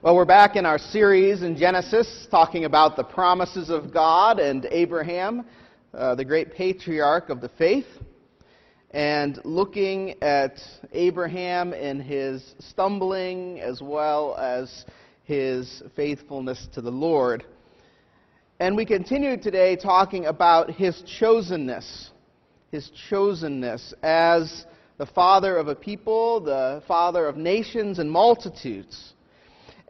Well, we're back in our series in Genesis talking about the promises of God and Abraham, uh, the great patriarch of the faith, and looking at Abraham in his stumbling as well as his faithfulness to the Lord. And we continue today talking about his chosenness, his chosenness as the father of a people, the father of nations and multitudes.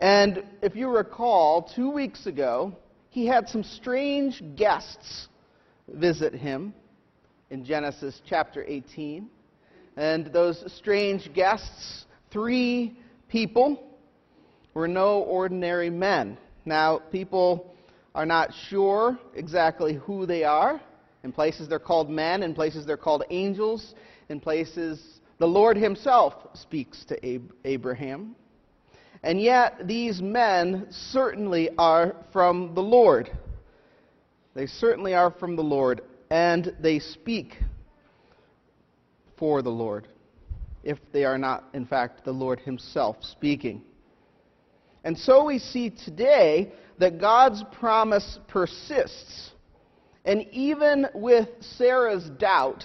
And if you recall, two weeks ago, he had some strange guests visit him in Genesis chapter 18. And those strange guests, three people, were no ordinary men. Now, people are not sure exactly who they are. In places they're called men, in places they're called angels, in places the Lord Himself speaks to Ab- Abraham. And yet, these men certainly are from the Lord. They certainly are from the Lord, and they speak for the Lord, if they are not, in fact, the Lord Himself speaking. And so we see today that God's promise persists. And even with Sarah's doubt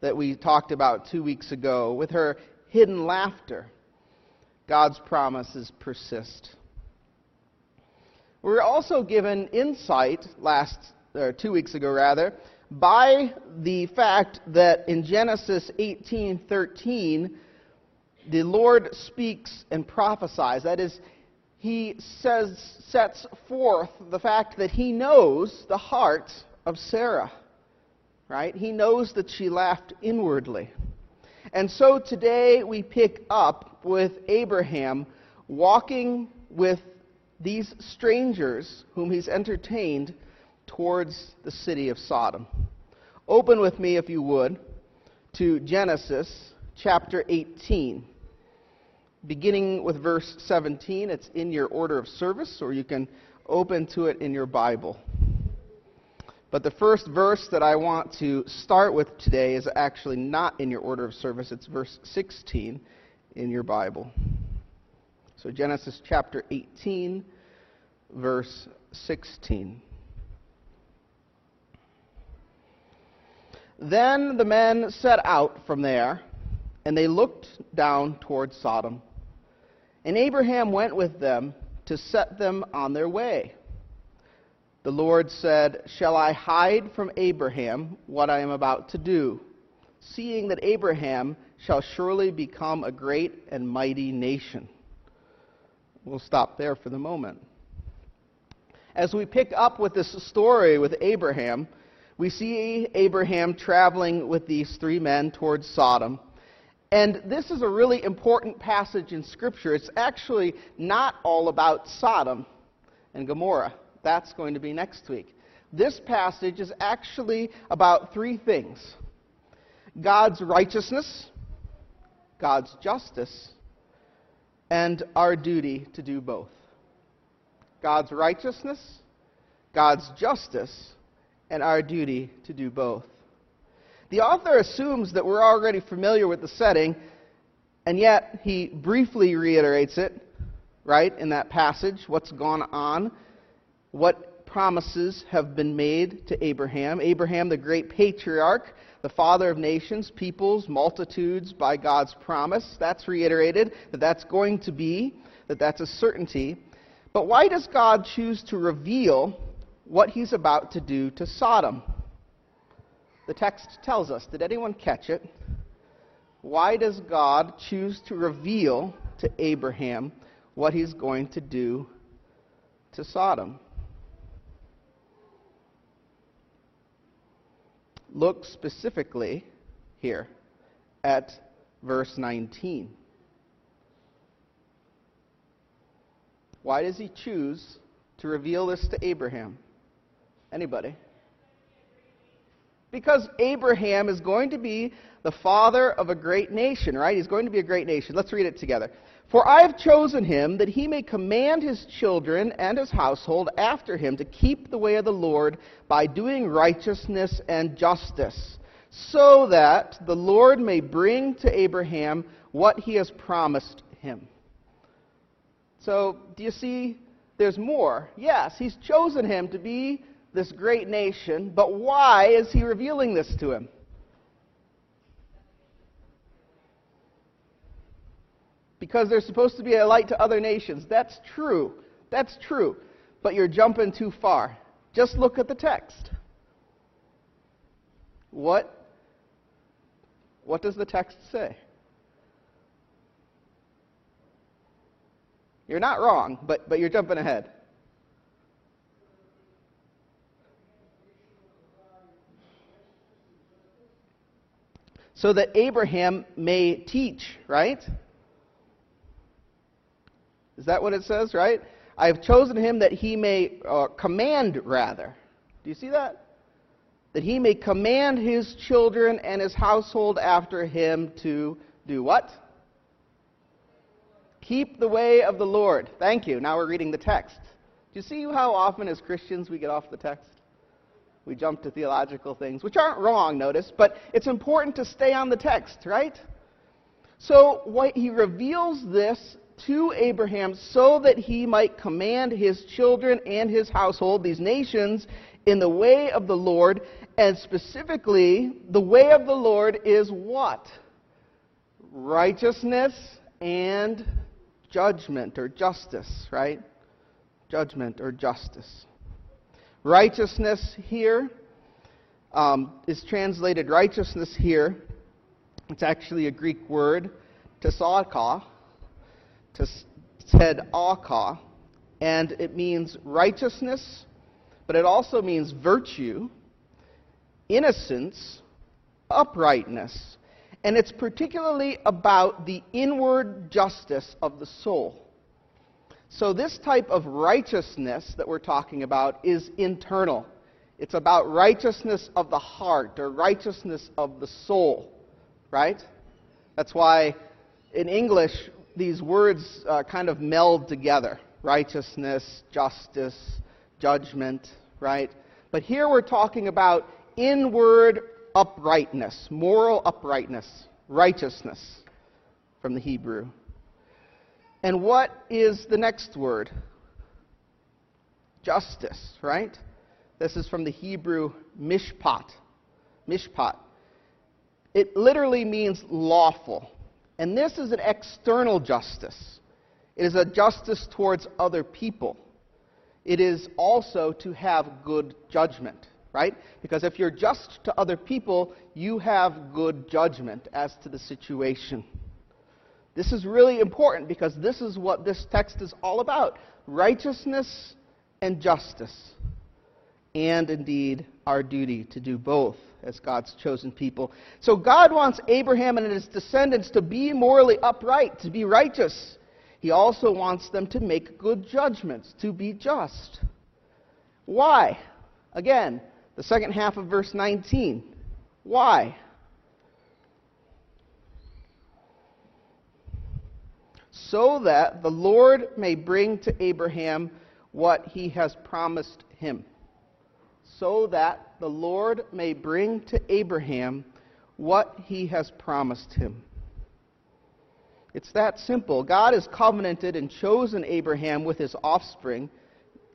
that we talked about two weeks ago, with her hidden laughter, God's promises persist. We were also given insight last, or two weeks ago rather, by the fact that in Genesis 18:13, the Lord speaks and prophesies. That is, he says, sets forth the fact that he knows the heart of Sarah. Right? He knows that she laughed inwardly. And so today we pick up with Abraham walking with these strangers whom he's entertained towards the city of Sodom. Open with me, if you would, to Genesis chapter 18. Beginning with verse 17, it's in your order of service, or you can open to it in your Bible. But the first verse that I want to start with today is actually not in your order of service. It's verse 16 in your Bible. So, Genesis chapter 18, verse 16. Then the men set out from there, and they looked down toward Sodom. And Abraham went with them to set them on their way. The Lord said, Shall I hide from Abraham what I am about to do, seeing that Abraham shall surely become a great and mighty nation? We'll stop there for the moment. As we pick up with this story with Abraham, we see Abraham traveling with these three men towards Sodom. And this is a really important passage in Scripture. It's actually not all about Sodom and Gomorrah. That's going to be next week. This passage is actually about three things God's righteousness, God's justice, and our duty to do both. God's righteousness, God's justice, and our duty to do both. The author assumes that we're already familiar with the setting, and yet he briefly reiterates it, right, in that passage, what's gone on what promises have been made to Abraham. Abraham, the great patriarch, the father of nations, peoples, multitudes by God's promise. That's reiterated that that's going to be, that that's a certainty. But why does God choose to reveal what he's about to do to Sodom? The text tells us. Did anyone catch it? Why does God choose to reveal to Abraham what he's going to do to Sodom? Look specifically here at verse 19. Why does he choose to reveal this to Abraham? Anybody? Because Abraham is going to be the father of a great nation, right? He's going to be a great nation. Let's read it together. For I have chosen him that he may command his children and his household after him to keep the way of the Lord by doing righteousness and justice, so that the Lord may bring to Abraham what he has promised him. So, do you see there's more? Yes, he's chosen him to be this great nation, but why is he revealing this to him? Because they're supposed to be a light to other nations. That's true. That's true. But you're jumping too far. Just look at the text. What, what does the text say? You're not wrong, but, but you're jumping ahead. So that Abraham may teach, right? Is that what it says, right? I have chosen him that he may uh, command, rather. Do you see that? That he may command his children and his household after him to do what? Keep the way of the Lord. Thank you. Now we're reading the text. Do you see how often as Christians we get off the text? We jump to theological things, which aren't wrong, notice, but it's important to stay on the text, right? So what, he reveals this to Abraham so that he might command his children and his household, these nations, in the way of the Lord. And specifically, the way of the Lord is what? Righteousness and judgment or justice, right? Judgment or justice. Righteousness here um, is translated righteousness here. It's actually a Greek word, tesaka, tzedakah, and it means righteousness, but it also means virtue, innocence, uprightness, and it's particularly about the inward justice of the soul. So, this type of righteousness that we're talking about is internal. It's about righteousness of the heart or righteousness of the soul, right? That's why in English these words uh, kind of meld together righteousness, justice, judgment, right? But here we're talking about inward uprightness, moral uprightness, righteousness from the Hebrew. And what is the next word? Justice, right? This is from the Hebrew mishpat. Mishpat. It literally means lawful. And this is an external justice. It is a justice towards other people. It is also to have good judgment right? Because if you're just to other people, you have good judgment as to the situation. This is really important because this is what this text is all about righteousness and justice. And indeed, our duty to do both as God's chosen people. So, God wants Abraham and his descendants to be morally upright, to be righteous. He also wants them to make good judgments, to be just. Why? Again, the second half of verse 19. Why? So that the Lord may bring to Abraham what he has promised him. So that the Lord may bring to Abraham what he has promised him. It's that simple. God has covenanted and chosen Abraham with his offspring,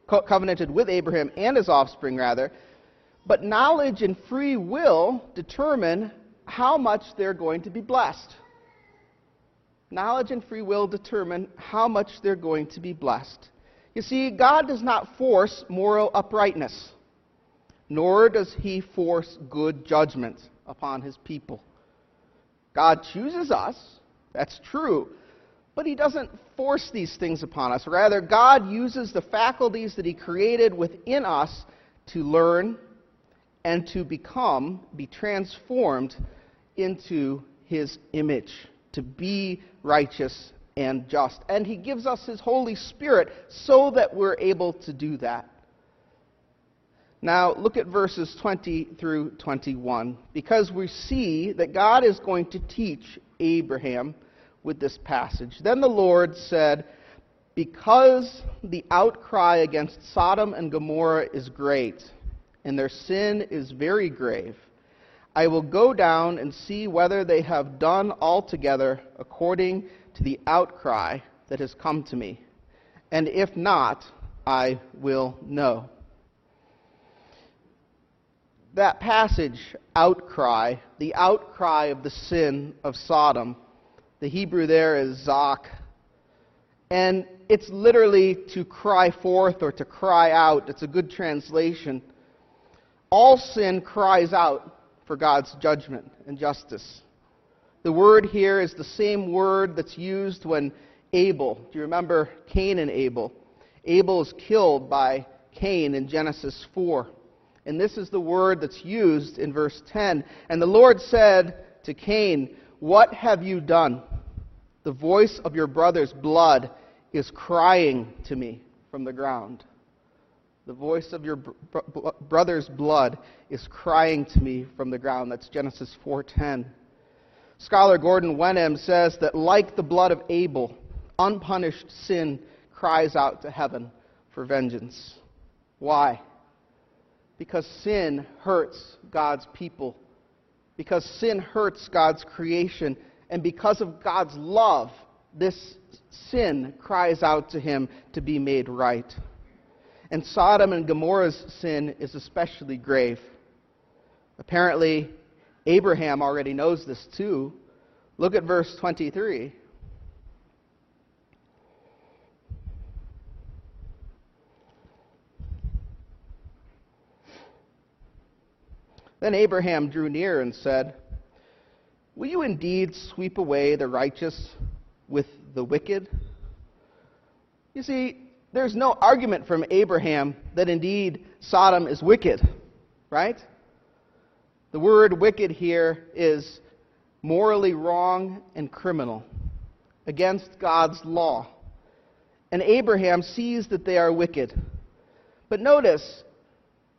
co- covenanted with Abraham and his offspring, rather, but knowledge and free will determine how much they're going to be blessed. Knowledge and free will determine how much they're going to be blessed. You see, God does not force moral uprightness, nor does He force good judgment upon His people. God chooses us, that's true, but He doesn't force these things upon us. Rather, God uses the faculties that He created within us to learn and to become, be transformed into his image, to be righteous and just. And he gives us his Holy Spirit so that we're able to do that. Now, look at verses 20 through 21, because we see that God is going to teach Abraham with this passage. Then the Lord said, Because the outcry against Sodom and Gomorrah is great, and their sin is very grave. I will go down and see whether they have done altogether according to the outcry that has come to me. And if not, I will know. That passage, outcry, the outcry of the sin of Sodom, the Hebrew there is zak. And it's literally to cry forth or to cry out. It's a good translation. All sin cries out for God's judgment and justice. The word here is the same word that's used when Abel, do you remember Cain and Abel? Abel is killed by Cain in Genesis 4. And this is the word that's used in verse 10. And the Lord said to Cain, What have you done? The voice of your brother's blood is crying to me from the ground. The voice of your brother's blood is crying to me from the ground. That's Genesis 4:10. Scholar Gordon Wenham says that like the blood of Abel, unpunished sin cries out to heaven for vengeance. Why? Because sin hurts God's people. Because sin hurts God's creation. And because of God's love, this sin cries out to him to be made right. And Sodom and Gomorrah's sin is especially grave. Apparently, Abraham already knows this too. Look at verse 23. Then Abraham drew near and said, Will you indeed sweep away the righteous with the wicked? You see, there's no argument from Abraham that indeed Sodom is wicked, right? The word wicked here is morally wrong and criminal, against God's law. And Abraham sees that they are wicked. But notice,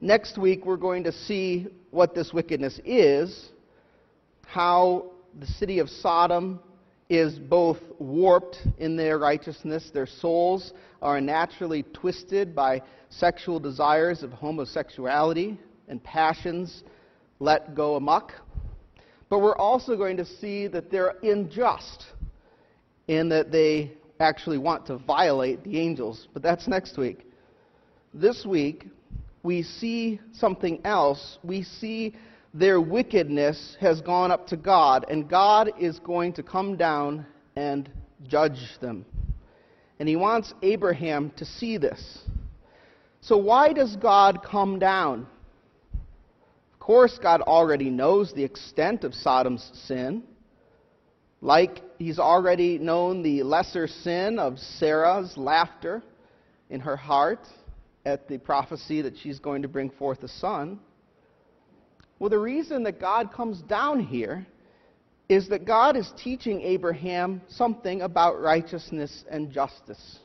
next week we're going to see what this wickedness is, how the city of Sodom is both warped in their righteousness, their souls are naturally twisted by sexual desires of homosexuality and passions let go amok. But we're also going to see that they're unjust in that they actually want to violate the angels. But that's next week. This week, we see something else. We see their wickedness has gone up to God, and God is going to come down and judge them. And he wants Abraham to see this. So, why does God come down? Of course, God already knows the extent of Sodom's sin. Like he's already known the lesser sin of Sarah's laughter in her heart at the prophecy that she's going to bring forth a son. Well, the reason that God comes down here is that God is teaching Abraham something about righteousness and justice,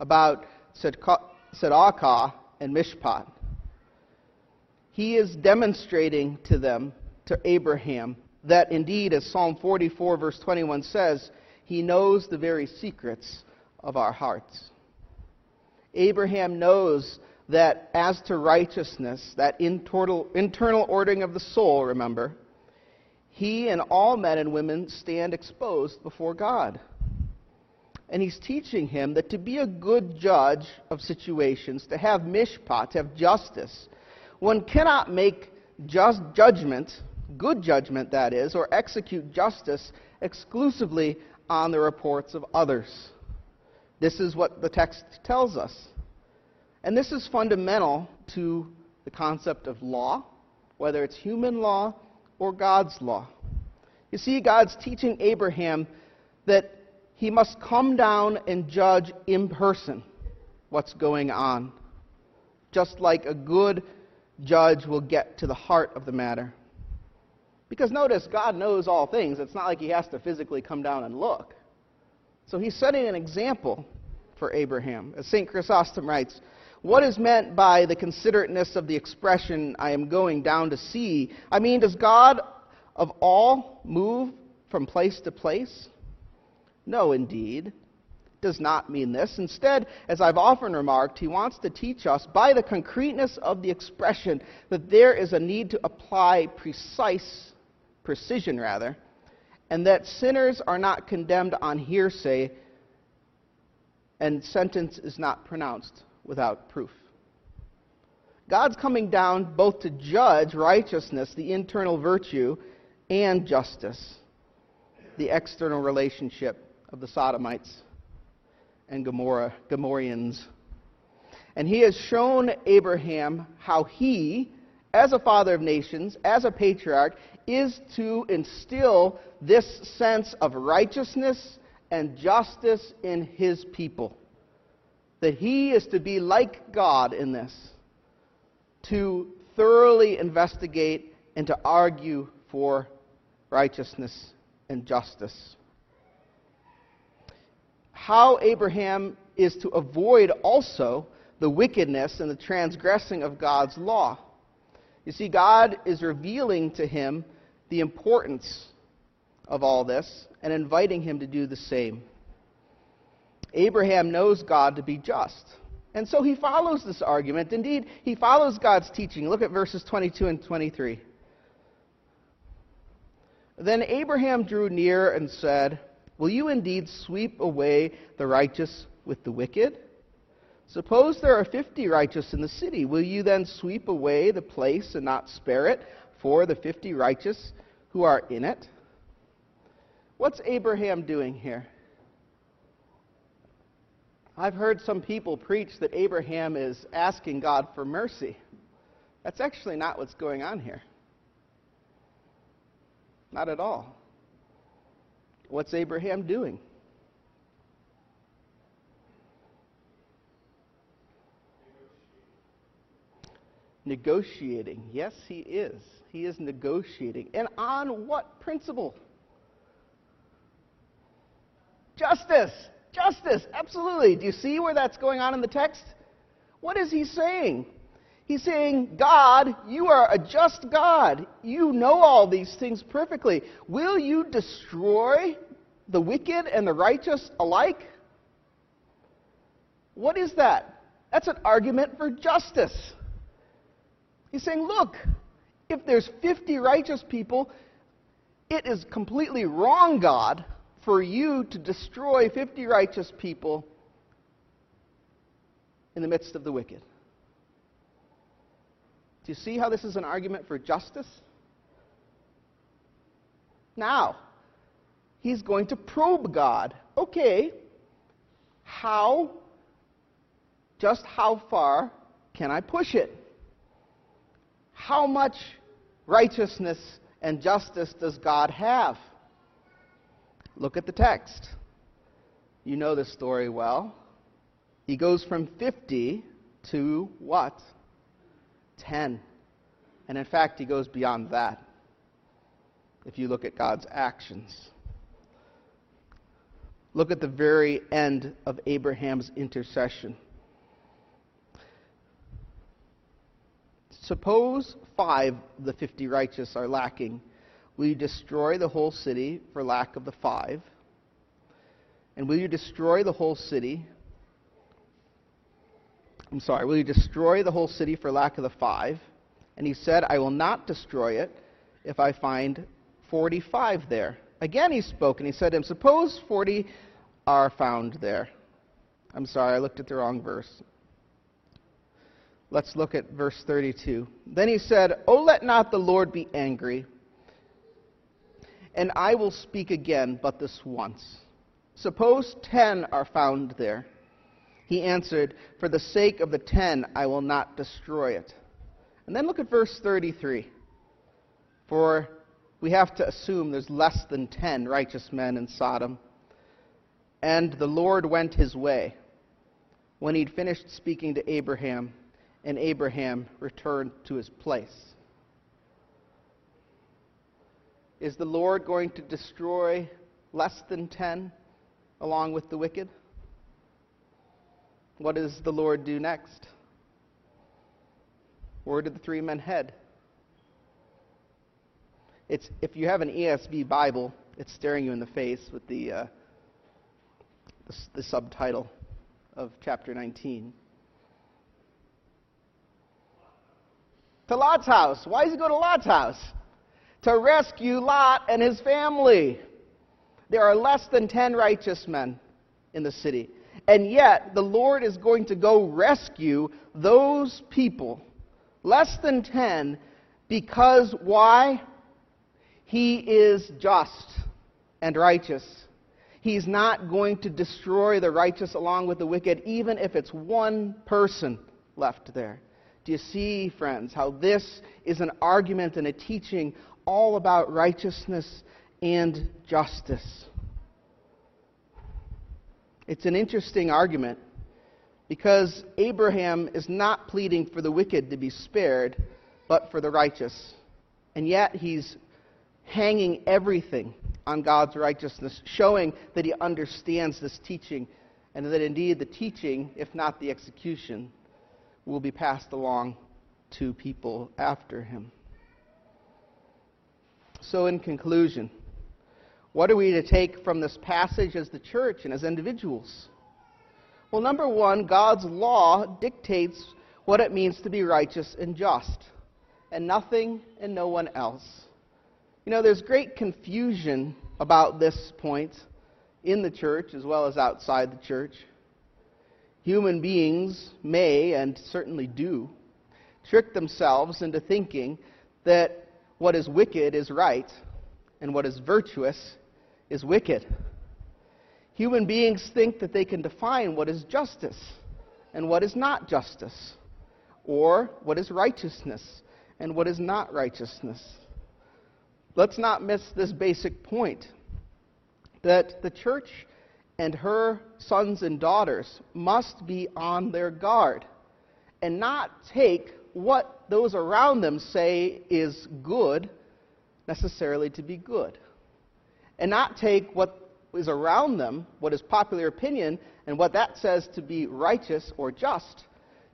about tzedakah and mishpat. He is demonstrating to them, to Abraham, that indeed, as Psalm 44, verse 21 says, he knows the very secrets of our hearts. Abraham knows that as to righteousness, that internal, internal ordering of the soul, remember, he and all men and women stand exposed before God. And he's teaching him that to be a good judge of situations, to have mishpat, to have justice, one cannot make just judgment, good judgment that is, or execute justice exclusively on the reports of others. This is what the text tells us. And this is fundamental to the concept of law, whether it's human law or God's law. You see, God's teaching Abraham that he must come down and judge in person what's going on, just like a good judge will get to the heart of the matter. Because notice, God knows all things. It's not like he has to physically come down and look. So he's setting an example for Abraham. As St. Chrysostom writes, what is meant by the considerateness of the expression, I am going down to see? I mean, does God of all move from place to place? No, indeed. Does not mean this. Instead, as I've often remarked, he wants to teach us by the concreteness of the expression that there is a need to apply precise, precision rather, and that sinners are not condemned on hearsay and sentence is not pronounced without proof. God's coming down both to judge righteousness, the internal virtue, and justice, the external relationship of the Sodomites and Gomorrah, Gomorrhians. And he has shown Abraham how he, as a father of nations, as a patriarch, is to instill this sense of righteousness and justice in his people. That he is to be like God in this, to thoroughly investigate and to argue for righteousness and justice. How Abraham is to avoid also the wickedness and the transgressing of God's law. You see, God is revealing to him the importance of all this and inviting him to do the same. Abraham knows God to be just. And so he follows this argument. Indeed, he follows God's teaching. Look at verses 22 and 23. Then Abraham drew near and said, Will you indeed sweep away the righteous with the wicked? Suppose there are fifty righteous in the city. Will you then sweep away the place and not spare it for the fifty righteous who are in it? What's Abraham doing here? I've heard some people preach that Abraham is asking God for mercy. That's actually not what's going on here. Not at all. What's Abraham doing? Negotiating. Yes, he is. He is negotiating. And on what principle? Justice. Justice. Absolutely. Do you see where that's going on in the text? What is he saying? He's saying, God, you are a just God. You know all these things perfectly. Will you destroy the wicked and the righteous alike? What is that? That's an argument for justice. He's saying, look, if there's 50 righteous people, it is completely wrong, God, for you to destroy 50 righteous people in the midst of the wicked. Do you see how this is an argument for justice? Now, he's going to probe God. Okay, how, just how far can I push it? How much righteousness and justice does God have? Look at the text. You know the story well. He goes from 50 to what? 10. And in fact, he goes beyond that if you look at God's actions. Look at the very end of Abraham's intercession. Suppose five of the fifty righteous are lacking. Will you destroy the whole city for lack of the five? And will you destroy the whole city I'm sorry, will you destroy the whole city for lack of the five? And he said, I will not destroy it if I find 45 there. Again he spoke, and he said to him, Suppose 40 are found there. I'm sorry, I looked at the wrong verse. Let's look at verse 32. Then he said, Oh, let not the Lord be angry, and I will speak again, but this once. Suppose 10 are found there. He answered, For the sake of the ten, I will not destroy it. And then look at verse 33. For we have to assume there's less than ten righteous men in Sodom. And the Lord went his way when he'd finished speaking to Abraham, and Abraham returned to his place. Is the Lord going to destroy less than ten along with the wicked? What does the Lord do next? Where did the three men head? It's, if you have an ESV Bible, it's staring you in the face with the, uh, the, the subtitle of chapter 19. To Lot's house. Why does he go to Lot's house? To rescue Lot and his family. There are less than 10 righteous men in the city. And yet, the Lord is going to go rescue those people, less than 10, because why? He is just and righteous. He's not going to destroy the righteous along with the wicked, even if it's one person left there. Do you see, friends, how this is an argument and a teaching all about righteousness and justice? It's an interesting argument because Abraham is not pleading for the wicked to be spared, but for the righteous. And yet he's hanging everything on God's righteousness, showing that he understands this teaching and that indeed the teaching, if not the execution, will be passed along to people after him. So, in conclusion, what are we to take from this passage as the church and as individuals? Well, number one, God's law dictates what it means to be righteous and just, and nothing and no one else. You know, there's great confusion about this point in the church as well as outside the church. Human beings may, and certainly do, trick themselves into thinking that what is wicked is right and what is virtuous is wicked. Human beings think that they can define what is justice and what is not justice, or what is righteousness and what is not righteousness. Let's not miss this basic point that the church and her sons and daughters must be on their guard and not take what those around them say is good necessarily to be good and not take what is around them, what is popular opinion, and what that says to be righteous or just,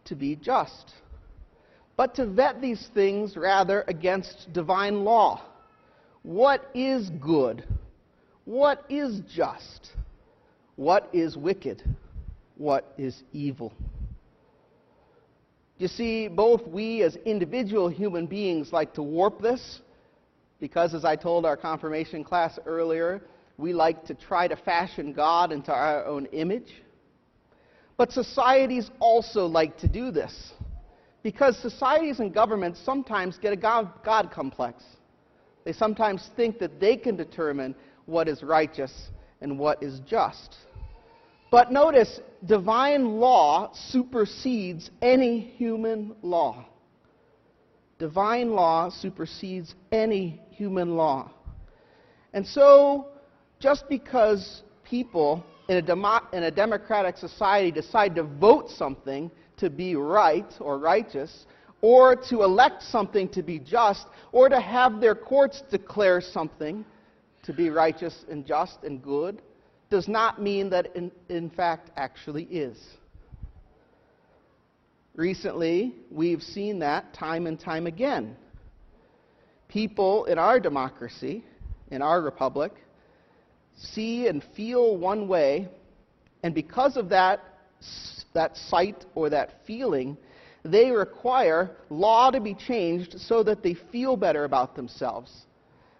to be just. But to vet these things rather against divine law. What is good? What is just? What is wicked? What is evil? You see, both we as individual human beings like to warp this because, as I told our confirmation class earlier, we like to try to fashion God into our own image. But societies also like to do this because societies and governments sometimes get a God, God complex. They sometimes think that they can determine what is righteous and what is just. But notice, divine law supersedes any human law. Divine law supersedes any human law. And so, just because people in a, demo- in a democratic society decide to vote something to be right or righteous, or to elect something to be just, or to have their courts declare something to be righteous and just and good, does not mean that in, in fact actually is. Recently, we've seen that time and time again. People in our democracy, in our republic, see and feel one way, and because of that, that sight or that feeling, they require law to be changed so that they feel better about themselves.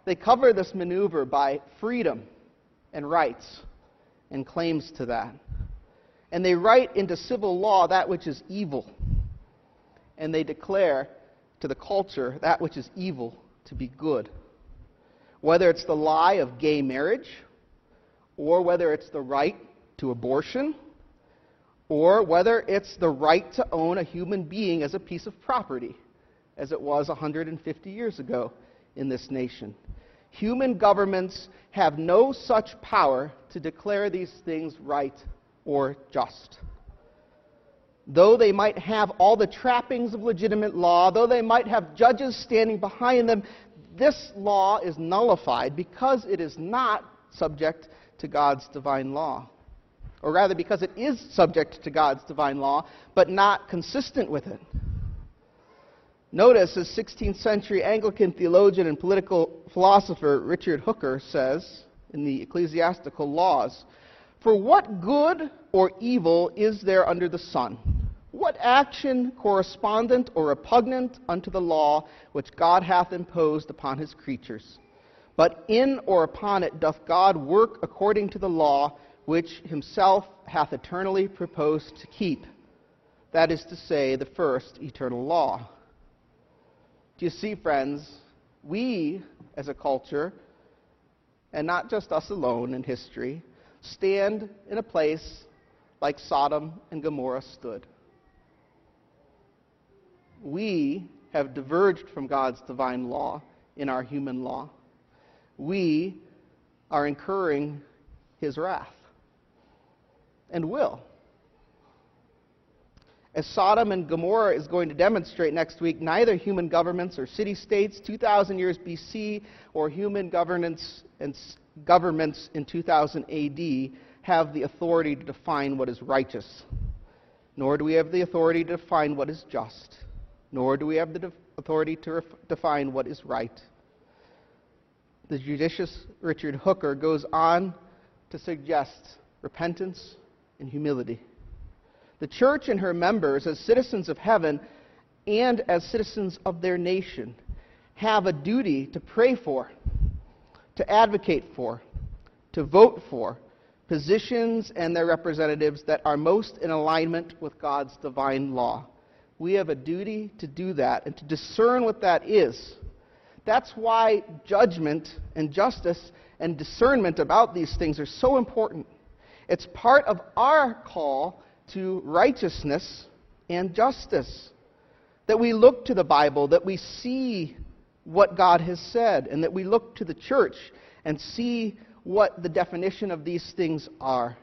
They cover this maneuver by freedom and rights and claims to that. And they write into civil law that which is evil and they declare to the culture that which is evil to be good. Whether it's the lie of gay marriage, or whether it's the right to abortion, or whether it's the right to own a human being as a piece of property, as it was 150 years ago in this nation. Human governments have no such power to declare these things right or just though they might have all the trappings of legitimate law, though they might have judges standing behind them, this law is nullified because it is not subject to God's divine law. Or rather, because it is subject to God's divine law, but not consistent with it. Notice, as 16th century Anglican theologian and political philosopher Richard Hooker says in the Ecclesiastical Laws, For what good or evil is there under the sun? What action correspondent or repugnant unto the law which God hath imposed upon his creatures? But in or upon it doth God work according to the law which himself hath eternally proposed to keep. That is to say, the first eternal law. Do you see, friends? We, as a culture, and not just us alone in history, stand in a place like Sodom and Gomorrah stood. We have diverged from God's divine law in our human law. We are incurring his wrath and will. As Sodom and Gomorrah is going to demonstrate next week, neither human governments or city states 2,000 years BC or human governance and governments in 2000 AD have the authority to define what is righteous, nor do we have the authority to define what is just, nor do we have the authority to define what is right. The judicious Richard Hooker goes on to suggest repentance and humility. The church and her members, as citizens of heaven and as citizens of their nation, have a duty to pray for, to advocate for, to vote for positions and their representatives that are most in alignment with God's divine law. We have a duty to do that and to discern what that is. That's why judgment and justice and discernment about these things are so important. It's part of our call to righteousness and justice. That we look to the Bible, that we see what God has said, and that we look to the church and see what the definition of these things are.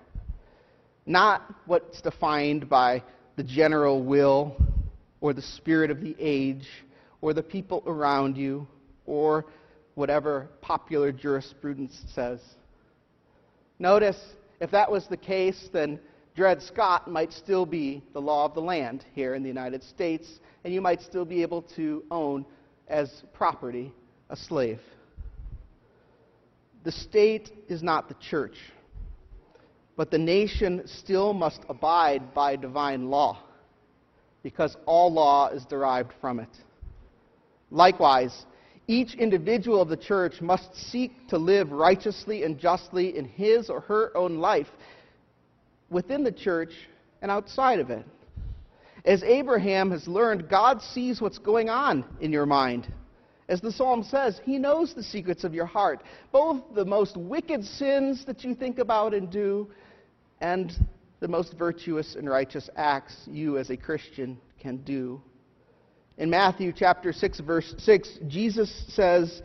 Not what's defined by the general will or the spirit of the age or the people around you or whatever popular jurisprudence says. Notice, if that was the case, then Dred Scott might still be the law of the land here in the United States, and you might still be able to own as property a slave. The state is not the church, but the nation still must abide by divine law, because all law is derived from it. Likewise, each individual of the church must seek to live righteously and justly in his or her own life within the church and outside of it. As Abraham has learned, God sees what's going on in your mind. As the psalm says, He knows the secrets of your heart, both the most wicked sins that you think about and do, and the most virtuous and righteous acts you as a Christian can do. In Matthew chapter 6 verse 6, Jesus says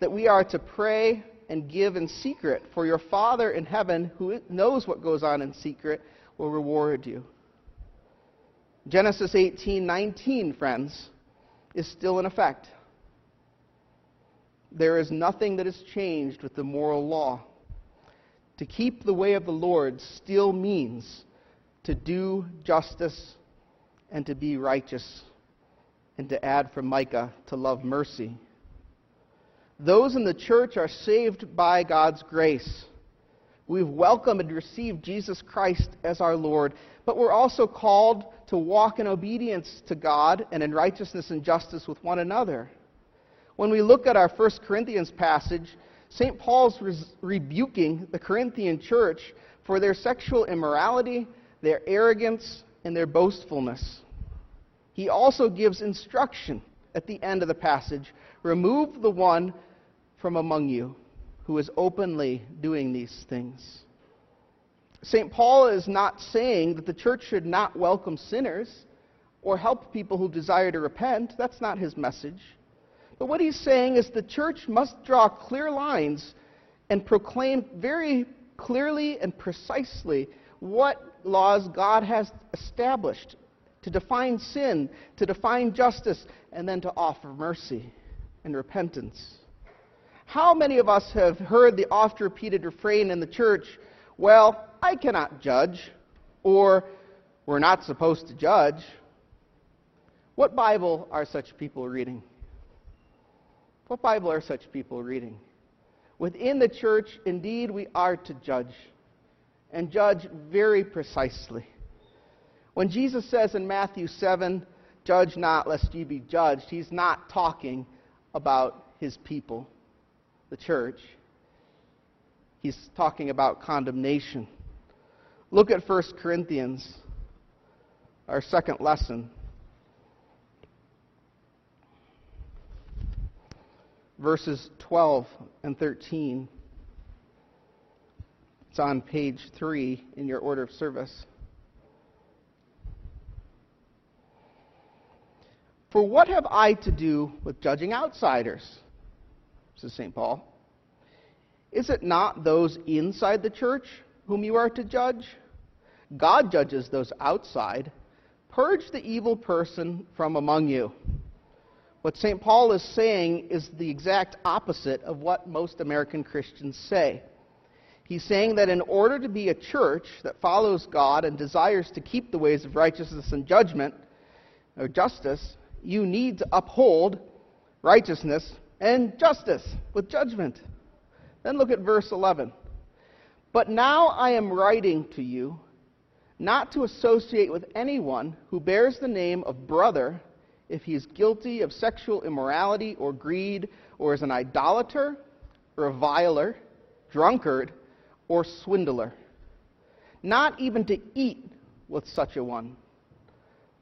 that we are to pray and give in secret, for your Father in heaven, who knows what goes on in secret, will reward you. Genesis 18:19, friends, is still in effect. There is nothing that has changed with the moral law. To keep the way of the Lord still means to do justice and to be righteous, and to add from Micah, to love mercy. Those in the church are saved by God's grace. We've welcomed and received Jesus Christ as our Lord, but we're also called to walk in obedience to God and in righteousness and justice with one another. When we look at our 1 Corinthians passage, St. Paul's re- rebuking the Corinthian church for their sexual immorality, their arrogance, and their boastfulness. He also gives instruction at the end of the passage remove the one from among you who is openly doing these things. St. Paul is not saying that the church should not welcome sinners or help people who desire to repent. That's not his message. But what he's saying is the church must draw clear lines and proclaim very clearly and precisely what laws God has established to define sin, to define justice, and then to offer mercy and repentance. How many of us have heard the oft repeated refrain in the church, well, I cannot judge, or we're not supposed to judge? What Bible are such people reading? What Bible are such people reading? Within the church, indeed, we are to judge, and judge very precisely. When Jesus says in Matthew 7, Judge not, lest ye be judged, he's not talking about his people the church, he's talking about condemnation. Look at 1 Corinthians, our second lesson. Verses 12 and 13. It's on page 3 in your order of service. For what have I to do with judging outsiders? Says St. Paul. Is it not those inside the church whom you are to judge? God judges those outside. Purge the evil person from among you. What St. Paul is saying is the exact opposite of what most American Christians say. He's saying that in order to be a church that follows God and desires to keep the ways of righteousness and judgment, or justice, you need to uphold righteousness and justice with judgment. Then look at verse 11. But now I am writing to you not to associate with anyone who bears the name of brother if he is guilty of sexual immorality or greed, or is an idolater, reviler, drunkard, or swindler. Not even to eat with such a one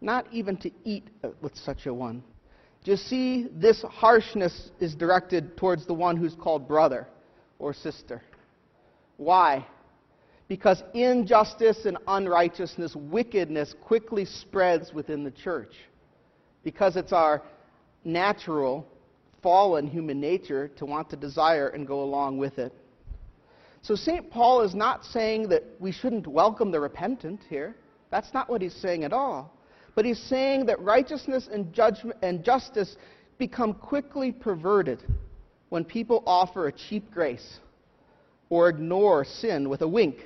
not even to eat with such a one. Do you see this harshness is directed towards the one who's called brother or sister? Why? Because injustice and unrighteousness, wickedness quickly spreads within the church. Because it's our natural, fallen human nature to want to desire and go along with it. So St. Paul is not saying that we shouldn't welcome the repentant here. That's not what he's saying at all. But he's saying that righteousness and judgment and justice become quickly perverted when people offer a cheap grace or ignore sin with a wink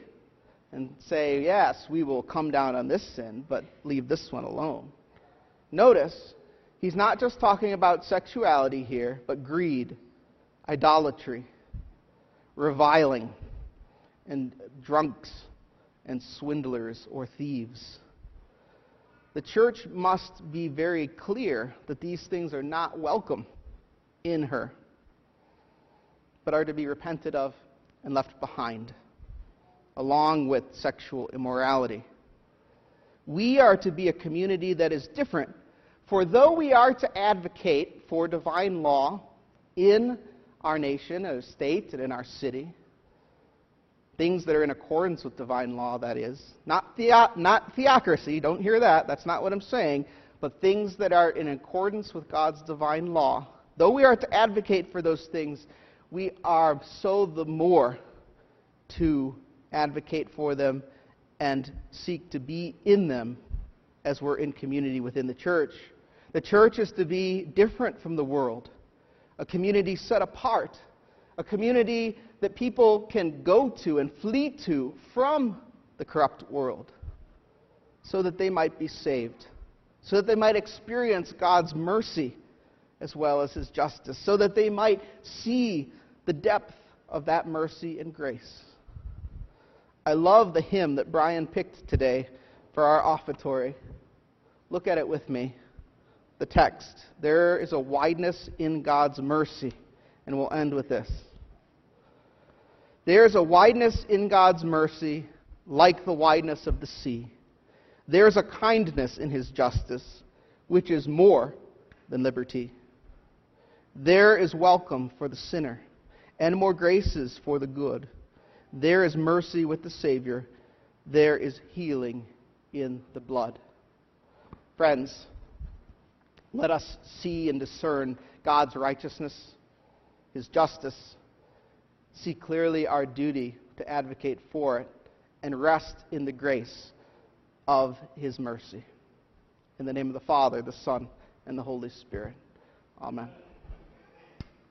and say, Yes, we will come down on this sin, but leave this one alone. Notice, he's not just talking about sexuality here, but greed, idolatry, reviling, and drunks and swindlers or thieves. The church must be very clear that these things are not welcome in her, but are to be repented of and left behind, along with sexual immorality. We are to be a community that is different, for though we are to advocate for divine law in our nation, our state, and in our city, things that are in accordance with divine law, that is. Not, theo- not theocracy, don't hear that, that's not what I'm saying, but things that are in accordance with God's divine law. Though we are to advocate for those things, we are so the more to advocate for them and seek to be in them as we're in community within the church. The church is to be different from the world, a community set apart, a community that people can go to and flee to from the corrupt world so that they might be saved, so that they might experience God's mercy as well as His justice, so that they might see the depth of that mercy and grace. I love the hymn that Brian picked today for our offertory. Look at it with me. The text There is a wideness in God's mercy. And we'll end with this. There is a wideness in God's mercy like the wideness of the sea. There is a kindness in his justice which is more than liberty. There is welcome for the sinner and more graces for the good. There is mercy with the Savior. There is healing in the blood. Friends, let us see and discern God's righteousness, his justice, see clearly our duty to advocate for it and rest in the grace of His mercy. In the name of the Father, the Son, and the Holy Spirit. Amen.